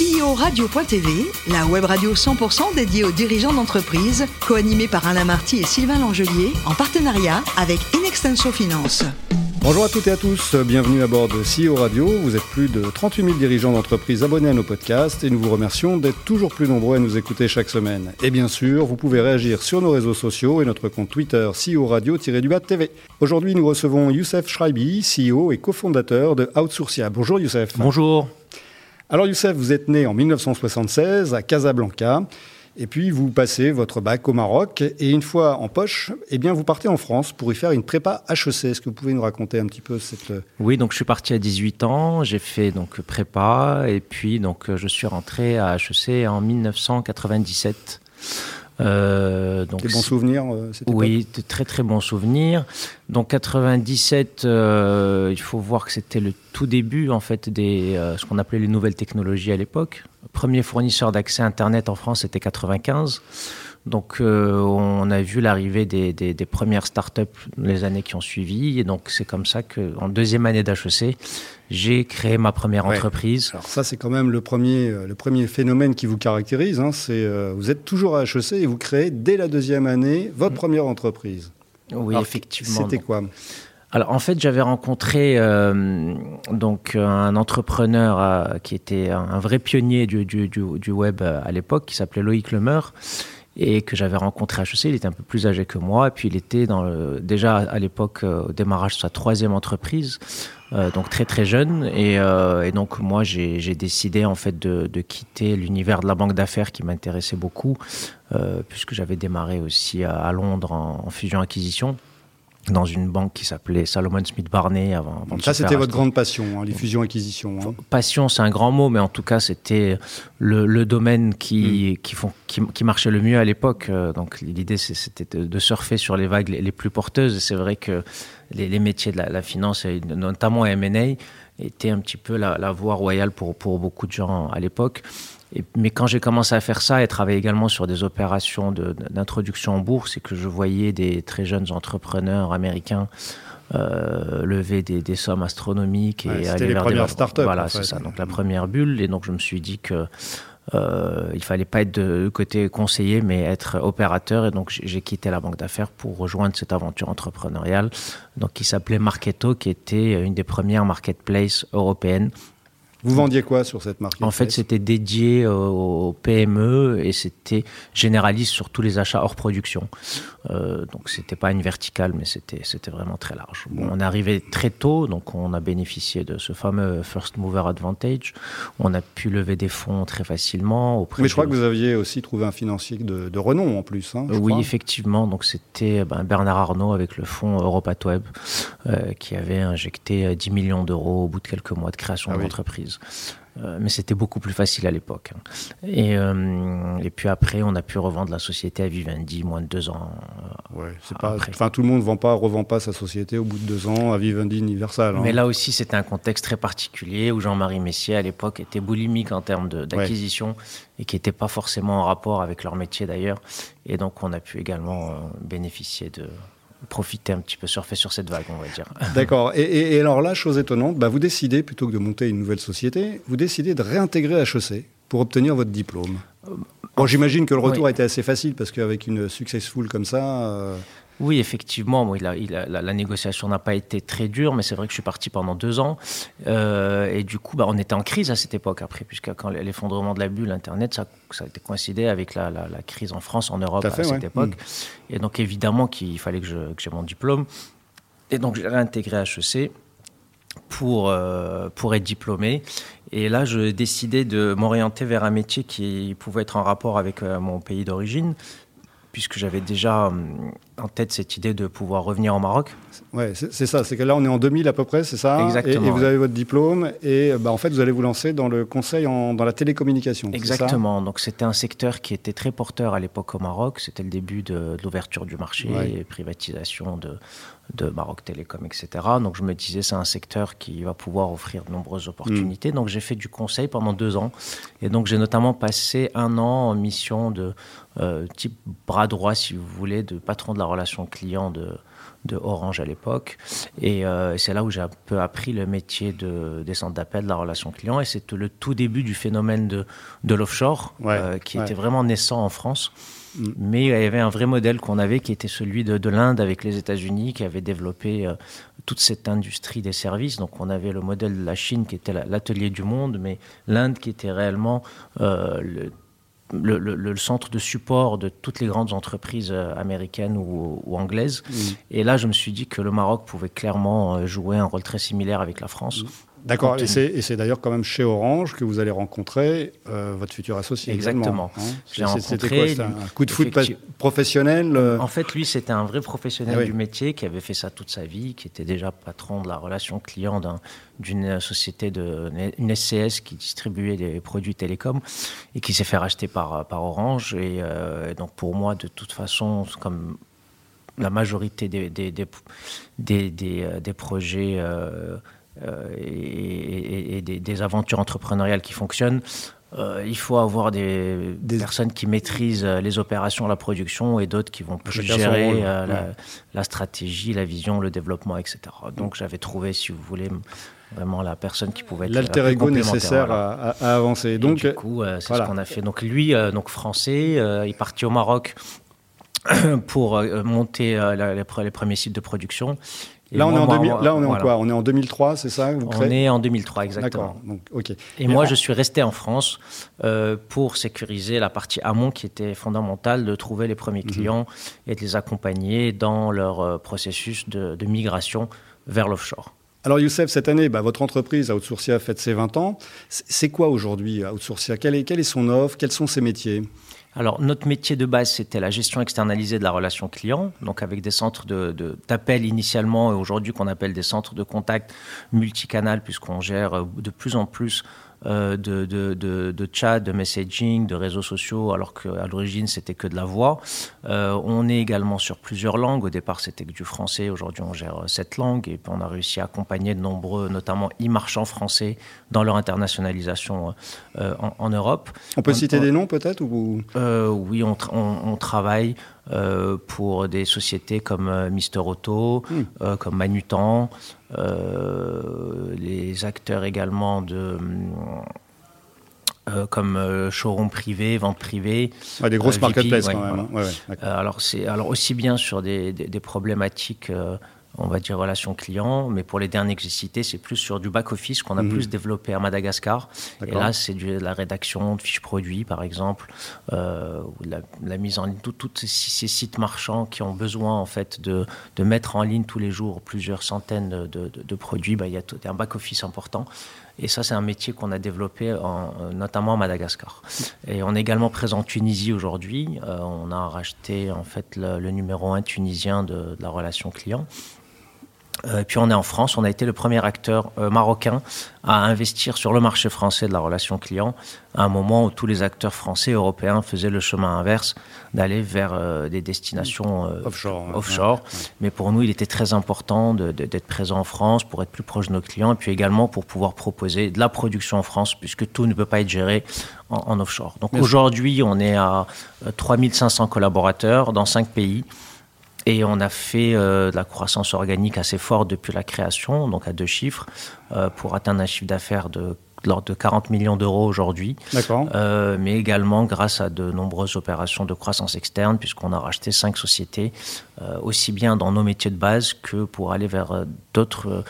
CEO Radio.tv, la web radio 100% dédiée aux dirigeants d'entreprise, co-animée par Alain Marty et Sylvain Langelier, en partenariat avec Inextenso Finance. Bonjour à toutes et à tous, bienvenue à bord de CEO Radio. Vous êtes plus de 38 000 dirigeants d'entreprise abonnés à nos podcasts et nous vous remercions d'être toujours plus nombreux à nous écouter chaque semaine. Et bien sûr, vous pouvez réagir sur nos réseaux sociaux et notre compte Twitter CEO Radio-du-Bas TV. Aujourd'hui, nous recevons Youssef Schreibi, CEO et cofondateur de Outsourcia. Bonjour Youssef. Bonjour. Alors Youssef, vous êtes né en 1976 à Casablanca. Et puis vous passez votre bac au Maroc et une fois en poche, eh bien vous partez en France pour y faire une prépa HEC. Est-ce que vous pouvez nous raconter un petit peu cette Oui, donc je suis parti à 18 ans, j'ai fait donc prépa et puis donc je suis rentré à HEC en 1997. Euh, donc, des bons souvenirs euh, Oui, de très très bons souvenirs. Donc 97, euh, il faut voir que c'était le tout début en fait des euh, ce qu'on appelait les nouvelles technologies à l'époque. Premier fournisseur d'accès Internet en France, c'était 95. Donc, euh, on a vu l'arrivée des, des, des, premières startups les années qui ont suivi. Et donc, c'est comme ça qu'en deuxième année d'HEC, j'ai créé ma première entreprise. Alors ça, c'est quand même le premier, euh, le premier phénomène qui vous caractérise. Hein. C'est euh, vous êtes toujours à HEC et vous créez dès la deuxième année votre mm. première entreprise. Oui, effectivement. C'était quoi? Alors en fait, j'avais rencontré euh, donc un entrepreneur euh, qui était un, vrai pionnier du, du, du, du web à l'époque, qui s'appelait Loïc Lemeur et que j'avais rencontré à HEC. Il était un peu plus âgé que moi, et puis il était dans le, déjà à l'époque euh, au démarrage de sa troisième entreprise, euh, donc très très jeune. Et, euh, donc moi j'ai décidé en fait de, quitter l'univers de la banque d'affaires qui m'intéressait beaucoup, puisque j'avais démarré aussi à, Londres en, en fusion-acquisition dans une banque qui s'appelait Salomon Smith Barney avant. avant ça, c'était votre grande passion, hein, les fusions-acquisitions. Hein. Passion, c'est un grand mot, mais en tout cas, c'était le, le, domaine qui, mm. qui, font, qui, qui, marchait le mieux à l'époque. Euh, donc, l'idée, c'était de, surfer sur les vagues les, les plus porteuses. Et c'est vrai que les, les, métiers de la, la finance, et notamment M&A, étaient un petit peu la, la voie royale pour, pour beaucoup de gens à l'époque. Et, mais quand j'ai commencé à faire ça et travailler également sur des opérations d'introduction en bourse et que je voyais des très jeunes entrepreneurs américains euh, lever des, des, sommes astronomiques et ouais, aller les vers premières des startups. Voilà, c'est ça. Donc la première bulle. Et donc je me suis dit que euh, il fallait pas être de côté conseiller, mais être opérateur. Et donc j'ai quitté la banque d'affaires pour rejoindre cette aventure entrepreneuriale, donc qui s'appelait Marketo, qui était une des premières marketplaces européennes vous vendiez quoi sur cette marque En fait, c'était dédié aux PME et c'était généraliste sur tous les achats hors production. Euh, donc, c'était pas une verticale, mais c'était c'était vraiment très large. Bon, on est arrivé très tôt, donc on a bénéficié de ce fameux first mover advantage. On a pu lever des fonds très facilement. mais je crois que vous aviez aussi trouvé un financier de, de renom en plus. Hein, oui, crois. effectivement. Donc, c'était ben, Bernard Arnault avec le fonds EuropaTweb euh, qui avait injecté 10 millions d'euros au bout de quelques mois de création ah de l'entreprise. Euh, mais c'était beaucoup plus facile à l'époque. Et, euh, et puis après, on a pu revendre la société à Vivendi moins de deux ans. Euh, ouais, c'est pas, enfin, tout le monde ne vend pas, revend pas sa société au bout de deux ans à Vivendi Universal. Hein. Mais là aussi, c'était un contexte très particulier où Jean-Marie Messier, à l'époque, était boulimique en termes d'acquisition ouais. et qui n'était pas forcément en rapport avec leur métier d'ailleurs. Et donc, on a pu également bénéficier de, profiter un petit peu, surfer sur cette vague, on va dire. D'accord. Et, et, et, alors là, chose étonnante, bah vous décidez, plutôt que de monter une nouvelle société, vous décidez de réintégrer HEC pour obtenir votre diplôme. Bon, j'imagine que le retour oui. a été assez facile parce qu'avec une successful comme ça... Euh... Oui, effectivement, bon, il a, il a, la, la, négociation n'a pas été très dure, mais c'est vrai que je suis parti pendant deux ans. Euh, et du coup, bah, on était en crise à cette époque après, puisque quand l'effondrement de la bulle Internet, ça, ça a été coïncidé avec la, la, la, crise en France, en Europe à, fait, cette ouais. époque. Mmh. Et donc, évidemment, qu'il fallait que j'ai mon diplôme. Et donc, j'ai réintégré HEC pour, euh, pour être diplômé. Et là, je décidais de m'orienter vers un métier qui pouvait être en rapport avec euh, mon pays d'origine, puisque j'avais déjà euh, en tête cette idée de pouvoir revenir au Maroc. Ouais, c'est ça. C'est que là, on est en 2000 à peu près, c'est ça Exactement. Et, et, vous avez votre diplôme et bah, en fait, vous allez vous lancer dans le conseil en, dans la télécommunication. Exactement. Donc, c'était un secteur qui était très porteur à l'époque au Maroc. C'était le début de, de l'ouverture du marché, ouais. privatisation de, de Maroc Télécom, etc. Donc, je me disais, c'est un secteur qui va pouvoir offrir de nombreuses opportunités. Mmh. Donc, j'ai fait du conseil pendant deux ans. Et donc, j'ai notamment passé un an en mission de euh, type bras droit, si vous voulez, de patron de la relation client de, de Orange à l'époque. Et euh, c'est là où j'ai un peu appris le métier de, des centres d'appel, de la relation client. Et c'était le tout début du phénomène de, de l'offshore, euh, qui était vraiment naissant en France. Mm. Mais il y avait un vrai modèle qu'on avait qui était celui de, de l'Inde avec les États-Unis, qui avait développé euh, toute cette industrie des services. Donc on avait le modèle de la Chine qui était l'atelier du monde, mais l'Inde qui était réellement le le, centre de support de toutes les grandes entreprises euh, américaines ou, anglaises. Et là, je me suis dit que le Maroc pouvait clairement euh, jouer un rôle très similaire avec la France. D'accord, et c'est d'ailleurs quand même chez Orange que vous allez rencontrer euh, votre futur associé. Exactement. Hein c'était quoi un coup de foot professionnel euh En fait, lui, c'était un vrai professionnel ah du métier qui avait fait ça toute sa vie, qui était déjà patron de la relation client d'une société, de, une SCS qui distribuait des produits télécoms et qui s'est fait racheter par, par Orange. Et, euh, donc pour moi, de toute façon, comme la majorité des, des, des, des projets... Euh, et, des, aventures entrepreneuriales qui fonctionnent, euh, il faut avoir des, personnes qui maîtrisent euh, les opérations, la production et d'autres qui vont plus gérer la, stratégie, la vision, le développement, etc. Donc j'avais trouvé, si vous voulez, vraiment la personne qui pouvait être l'alter ego nécessaire à, avancer. Donc du coup, c'est ce qu'on a fait. Donc lui, donc français, il est parti au Maroc pour monter les, premiers sites de production. Là, on est en, là, on est en quoi? On est en 2003, c'est ça On est en 2003, exactement. Donc, ok. Et, moi, je suis resté en France euh, pour sécuriser la partie amont qui était fondamentale de trouver les premiers mhm. clients et de les accompagner dans leur euh, processus de, migration vers l'offshore. Alors Youssef, cette année, bah, votre entreprise Outsourcia fête ses 20 ans. C'est quoi aujourd'hui Outsourcia? Quelle est, quelle est son offre? Quels sont ses métiers? Alors, notre métier de base, c'était la gestion externalisée de la relation client, donc avec des centres d'appel de, initialement et aujourd'hui qu'on appelle des centres de contact multicanal, puisqu'on gère euh, de plus en plus de, de, de, de, chat, de messaging, de réseaux sociaux, alors qu'à l'origine c'était que de la voix. Euh, on est également sur plusieurs langues. Au départ c'était que du français, aujourd'hui on gère sept langues et on a réussi à accompagner de nombreux, notamment e-marchands français, dans leur internationalisation euh, en, en, Europe. On peut citer des noms peut-être ou... Oui, on travaille euh, pour des sociétés comme euh, Mister Auto, hmm. euh, comme Manutan, les acteurs également de comme showroom privé, vente privée. des grosses marketplaces quand même. Hein. alors, c'est, alors aussi bien sur des, des, des problématiques on va dire relation client, mais pour les derniers que j'ai cités, c'est plus sur du back-office qu'on a mhm. plus développé à Madagascar. Et là, c'est de la rédaction de fiches produits, par exemple, euh, la, mise en ligne, tous ces sites marchands qui ont besoin en fait de, mettre en ligne tous les jours plusieurs centaines de, produits, bah, il y a un back-office important. Et ça, c'est un métier qu'on a développé notamment à Madagascar. Et on est également présent en Tunisie aujourd'hui. Euh, on a racheté en fait le, numéro un tunisien de la relation client. Euh, puis on est en France, on a été le premier acteur euh, marocain à investir sur le marché français de la relation client, à un moment où tous les acteurs français et européens faisaient le chemin inverse, d'aller vers euh, des destinations offshore. Mais pour nous, il était très important d'être présent en France pour être plus proche de nos clients, et puis également pour pouvoir proposer de la production en France, puisque tout ne peut pas être géré en, offshore. Donc aujourd'hui, on est à 3500 collaborateurs dans cinq pays. Et on a fait euh, de la croissance organique assez forte depuis la création, donc à deux chiffres, euh, pour atteindre un chiffre d'affaires de l'ordre de 40 millions d'euros aujourd'hui. D'accord. Euh, mais également grâce à de nombreuses opérations de croissance externe, puisqu'on a racheté cinq sociétés, aussi bien dans nos métiers de base que pour aller vers d'autres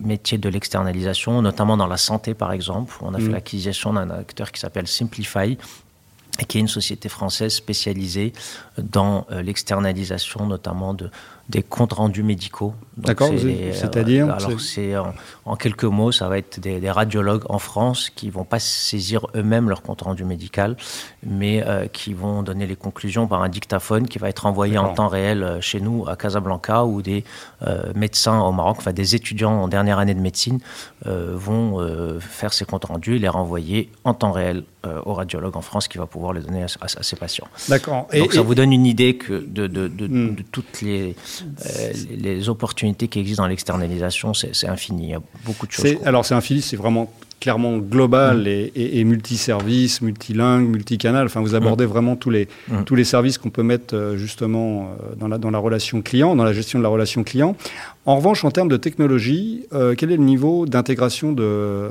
métiers de l'externalisation, notamment dans la santé par exemple. On a fait mmh. l'acquisition d'un acteur qui s'appelle Simplify, qui est une société française spécialisée dans euh, l'externalisation notamment de, des comptes rendus médicaux. D'accord, euh, c'est-à-dire Alors, c'est en, quelques mots, ça va être des, radiologues en France qui vont pas saisir eux-mêmes leur compte rendu médical, mais euh, qui vont donner les conclusions par un dictaphone qui va être envoyé en temps réel euh, chez nous à Casablanca, où des médecins au Maroc, enfin des étudiants en dernière année de médecine, vont faire ces comptes rendus et les renvoyer en temps réel au radiologue en France qui va pouvoir les donner à, ses patients. D'accord. Donc ça vous donne une idée que de, de, de, hmm. de toutes les euh, les opportunités qui existent dans l'externalisation, c'est infini. Il y a beaucoup de choses. Alors c'est infini, c'est vraiment clairement global mm. et, et, multiservice, multilingue, multicanal. Enfin, vous abordez mm. vraiment tous les, mm. tous les services qu'on peut mettre euh, justement euh, dans la, dans la relation client, dans la gestion de la relation client. En revanche, en termes de technologie, euh, quel est le niveau d'intégration de,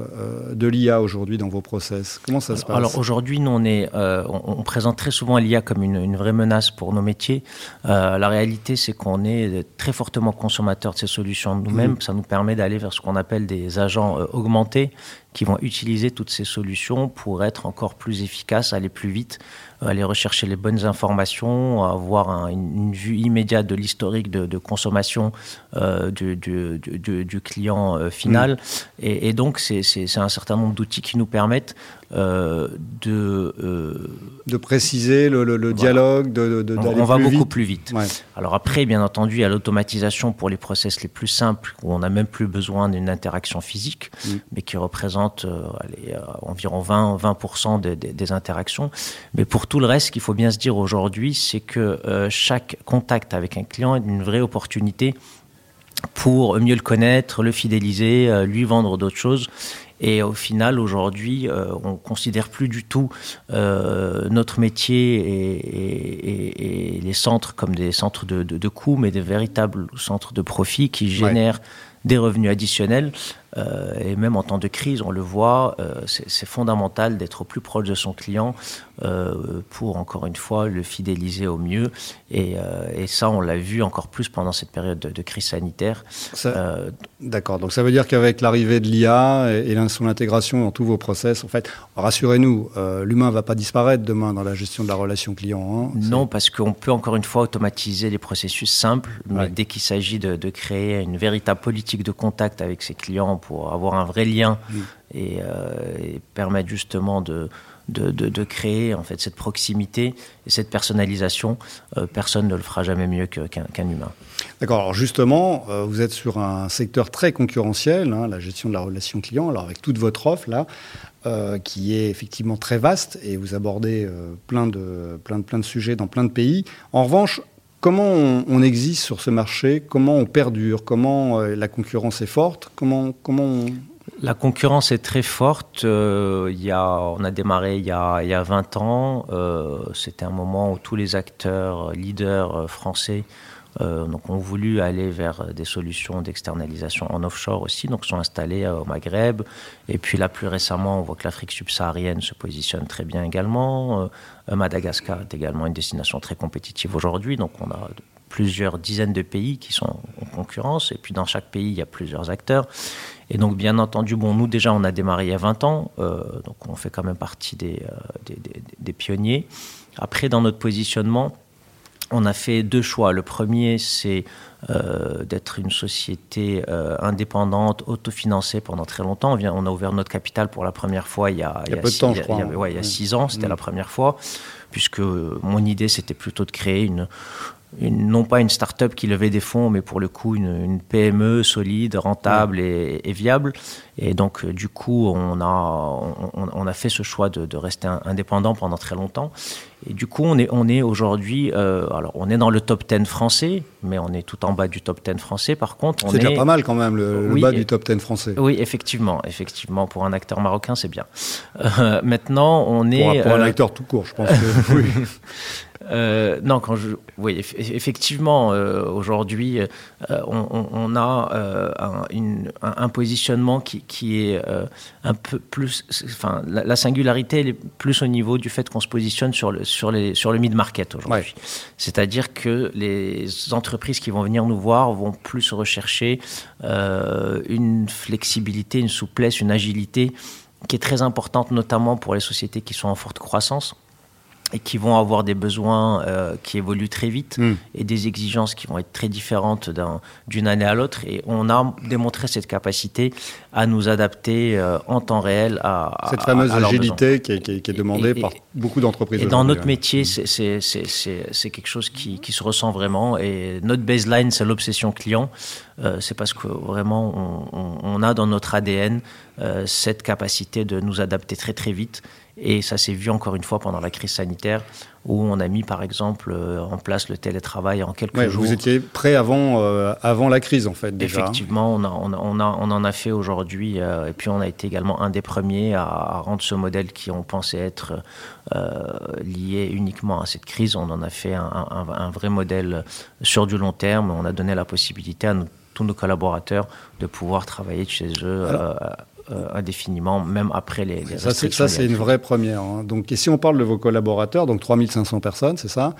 de l'IA aujourd'hui dans vos process? Comment ça se passe? Alors aujourd'hui, nous, on, est, on, présente très souvent l'IA comme une, une, vraie menace pour nos métiers. la réalité, c'est qu'on est très fortement consommateur de ces solutions nous-mêmes. Ça nous permet d'aller vers ce qu'on appelle des agents augmentés qui vont utiliser toutes ces solutions pour être encore plus efficaces, aller plus vite, aller rechercher les bonnes informations, avoir une, vue immédiate de l'historique de, consommation euh, du, du, client euh, final. Mm. Et, et, donc, c'est un certain nombre d'outils qui nous permettent euh, de euh, de préciser le, le, dialogue, de, de on, on va beaucoup plus vite. Alors après, bien entendu, il y a l'automatisation pour les process les plus simples où on n'a même plus besoin d'une interaction physique, mm. mais qui représente euh, allez, environ 20 20 des, des, interactions. Mais pour tout le reste, ce qu'il faut bien se dire aujourd'hui, c'est que chaque contact avec un client est une vraie opportunité pour mieux le connaître, le fidéliser, lui vendre d'autres choses et au final, aujourd'hui, euh, on considère plus du tout euh, notre métier et, et, les centres comme des centres de, de, de coûts, mais des véritables centres de profit qui génèrent des revenus additionnels. Euh, et même en temps de crise, on le voit, euh, c'est fondamental d'être au plus proche de son client euh, pour, encore une fois, le fidéliser au mieux. Et, et ça, on l'a vu encore plus pendant cette période de, crise sanitaire. D'accord, donc ça veut dire qu'avec l'arrivée de l'IA et, et, son intégration dans tous vos process, en fait, rassurez-nous, l'humain ne va pas disparaître demain dans la gestion de la relation client. Hein, non, parce qu'on peut encore une fois automatiser les processus simples, mais dès qu'il s'agit de, de créer une véritable politique de contact avec ses clients, pour avoir un vrai lien et, euh, et, permettre justement de, de, de, créer en fait cette proximité et cette personnalisation. Euh, personne ne le fera jamais mieux qu'un humain. D'accord. Alors justement, euh, vous êtes sur un secteur très concurrentiel, hein, la gestion de la relation client. Alors avec toute votre offre là, qui est effectivement très vaste et vous abordez plein de plein de plein de sujets dans plein de pays. En revanche, Comment on, existe sur ce marché? Comment on perdure? Comment euh, la concurrence est forte? Comment, La concurrence est très forte. Euh, il y a, on a démarré il y a, il y a 20 ans. Euh, C'était un moment où tous les acteurs leaders français donc, ont voulu aller vers des solutions d'externalisation en offshore aussi, donc sont installés euh, au Maghreb. Et puis là, plus récemment, on voit que l'Afrique subsaharienne se positionne très bien également. Euh, Madagascar est également une destination très compétitive aujourd'hui, donc on a plusieurs dizaines de pays qui sont en concurrence, et puis dans chaque pays, il y a plusieurs acteurs. Et donc, bien entendu, bon, nous déjà, on a démarré il y a 20 ans, euh, donc on fait quand même partie euh, des, pionniers. Après, dans notre positionnement, on a fait deux choix. Le premier, c'est euh, d'être une société euh, indépendante, autofinancée pendant très longtemps. On, vient, on, a ouvert notre capital pour la première fois il y a, il y a, peu de temps, je crois. Il y a, ouais, il y a six ans, c'était mmh. la première fois, puisque mon idée, c'était plutôt de créer une, une, non pas une start-up qui levait des fonds, mais pour le coup une, une PME solide, rentable et, et, viable. Et donc, euh, du coup, on a, on, on, a fait ce choix de, de, rester indépendant pendant très longtemps. Et du coup, on est, on est aujourd'hui, euh, alors on est dans le top 10 français, mais on est tout en bas du top 10 français. Par contre, c'est déjà pas mal quand même le, oui, le bas du top 10 français. Oui, effectivement, effectivement, pour un acteur marocain, c'est bien. Euh, maintenant, on est pour un, pour un euh, acteur tout court, je pense. Que, oui. Euh, non, quand je, oui, effectivement, euh, aujourd'hui, euh, on, on, a un, une, un, positionnement qui, qui est un peu plus, enfin, la, la, singularité elle est plus au niveau du fait qu'on se positionne sur le sur les sur le mid market aujourd'hui. Ouais. C'est-à-dire que les entreprises qui vont venir nous voir vont plus rechercher une flexibilité, une souplesse, une agilité qui est très importante, notamment pour les sociétés qui sont en forte croissance et qui vont avoir des besoins euh, qui évoluent très vite mm. et des exigences qui vont être très différentes d'une année à l'autre. Et on a démontré cette capacité à nous adapter euh, en temps réel à cette fameuse à, agilité qui est, qui, est, qui est, demandée et, et, par beaucoup d'entreprises. Et dans notre métier, c'est quelque chose qui, qui, se ressent vraiment. Et notre baseline, c'est l'obsession client. c'est parce que vraiment on, a dans notre ADN cette capacité de nous adapter très très vite et ça s'est vu encore une fois pendant la crise sanitaire, où on a mis par exemple euh, en place le télétravail en quelques jours. Vous étiez prêt avant, euh, avant la crise en fait déjà. Effectivement, on, a, on, a, on, en a fait aujourd'hui, euh, et puis on a été également un des premiers à, rendre ce modèle qui on pensait être lié uniquement à cette crise. On en a fait un, un, vrai modèle sur du long terme. On a donné la possibilité à tous nos collaborateurs de pouvoir travailler de chez eux. Euh, indéfiniment, même après les, les restrictions. Ça, c'est une vraie première. Hein. Donc, et si on parle de vos collaborateurs, donc 3500 personnes, c'est ça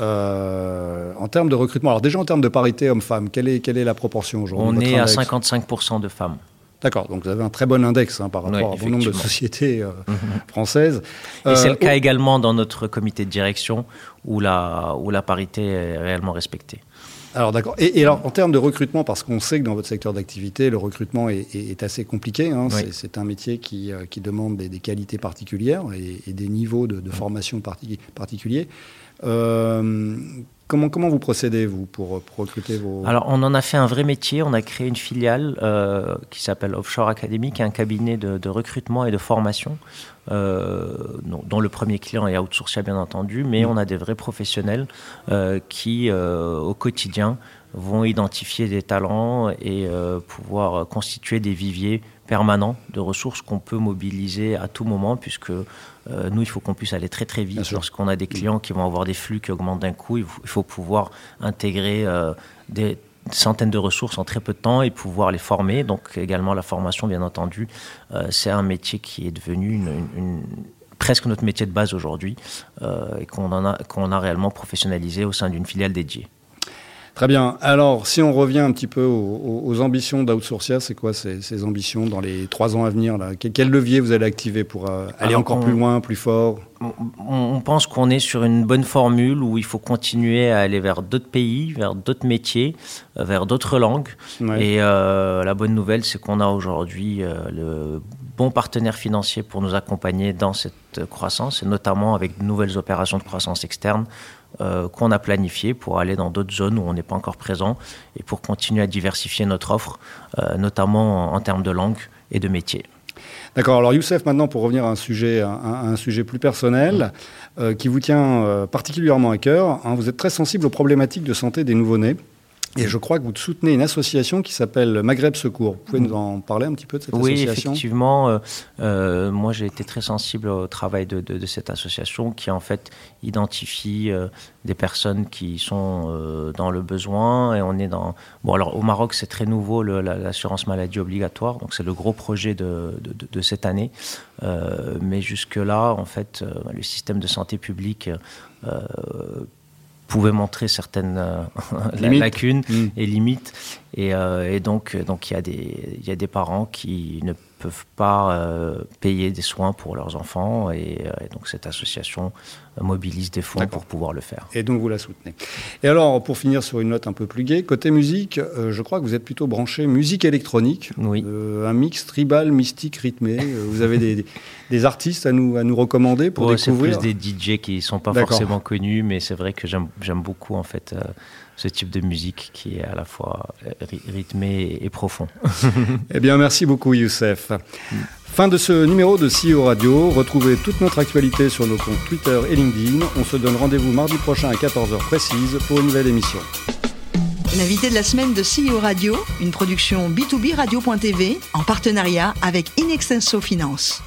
euh, en termes de recrutement, alors déjà en termes de parité homme-femme, quelle est, quelle est la proportion aujourd'hui On est à 55% de femmes. D'accord, donc vous avez un très bon index hein, par rapport au nombre de sociétés euh, mhm. françaises. Et c'est le cas également dans notre comité de direction où la, où la parité est réellement respectée. Alors d'accord. Et, alors en termes de recrutement, parce qu'on sait que dans votre secteur d'activité, le recrutement est, assez compliqué. Hein. C'est un métier qui, euh, qui demande des, qualités particulières et, des niveaux de, formation particuliers. Euh, Comment, comment vous procédez, vous, pour, recruter vos... Alors, on en a fait un vrai métier. On a créé une filiale euh, qui s'appelle Offshore Academy, qui est un cabinet de, recrutement et de formation, euh, dont, le premier client est Outsourcia, bien entendu, mais mm. on a des vrais professionnels euh, qui, au quotidien, vont identifier des talents et pouvoir constituer des viviers permanents de ressources qu'on peut mobiliser à tout moment, puisque euh, nous, il faut qu'on puisse aller très très vite. Lorsqu'on a des clients qui vont avoir des flux qui augmentent d'un coup, il faut, pouvoir intégrer euh, des centaines de ressources en très peu de temps et pouvoir les former. Donc également la formation, bien entendu, euh, c'est un métier qui est devenu presque notre métier de base aujourd'hui et qu'on a, qu'on a réellement professionnalisé au sein d'une filiale dédiée. Très bien. Alors, si on revient un petit peu aux, ambitions d'Outsourcia, c'est quoi ces, ambitions dans les trois ans à venir là? Quel levier vous allez activer pour euh, aller encore plus loin, plus fort? On, pense qu'on est sur une bonne formule où il faut continuer à aller vers d'autres pays, vers d'autres métiers, euh, vers d'autres langues. Et euh, la bonne nouvelle, c'est qu'on a aujourd'hui le bon partenaire financier pour nous accompagner dans cette croissance, et notamment avec de nouvelles opérations de croissance externe euh, qu'on a planifié pour aller dans d'autres zones où on n'est pas encore présent et pour continuer à diversifier notre offre, euh, notamment en, termes de langue et de métier. D'accord. Alors Youssef, maintenant pour revenir à un sujet, un, sujet plus personnel euh, qui vous tient particulièrement à cœur, hein, vous êtes très sensible aux problématiques de santé des nouveau-nés. Et je crois que vous soutenez une association qui s'appelle Maghreb Secours. Vous pouvez nous en parler un petit peu de cette association? Oui, effectivement. Euh, euh, moi, j'ai été très sensible au travail de, de, cette association qui, en fait, identifie euh, des personnes qui sont dans le besoin. Et on est dans. Bon, alors, au Maroc, c'est très nouveau, l'assurance maladie obligatoire. Donc, c'est le gros projet de, de cette année. mais jusque-là, en fait, le système de santé publique pouvait montrer certaines euh, lacunes mm. et limites. Et, euh, et donc, donc il y, a des, y a des parents qui ne peuvent pas euh, payer des soins pour leurs enfants et, euh, donc cette association mobilise des fonds pour pouvoir le faire. Et donc vous la soutenez. Et alors pour finir sur une note un peu plus gaie, côté musique, euh, je crois que vous êtes plutôt branché musique électronique, oui. un mix tribal, mystique, rythmé. vous avez des, des, artistes à nous, à nous recommander pour découvrir C'est plus des DJ qui ne sont pas forcément connus, mais c'est vrai que j'aime beaucoup en fait ce type de musique qui est à la fois euh, rythmé et profond. eh bien, merci beaucoup, Youssef. Fin de ce numéro de CEO Radio. Retrouvez toute notre actualité sur nos comptes Twitter et LinkedIn. On se donne rendez-vous mardi prochain à 14h précise pour une nouvelle émission. L'invité de la semaine de CEO Radio, une production B2B Radio.tv en partenariat avec Inextenso Finance.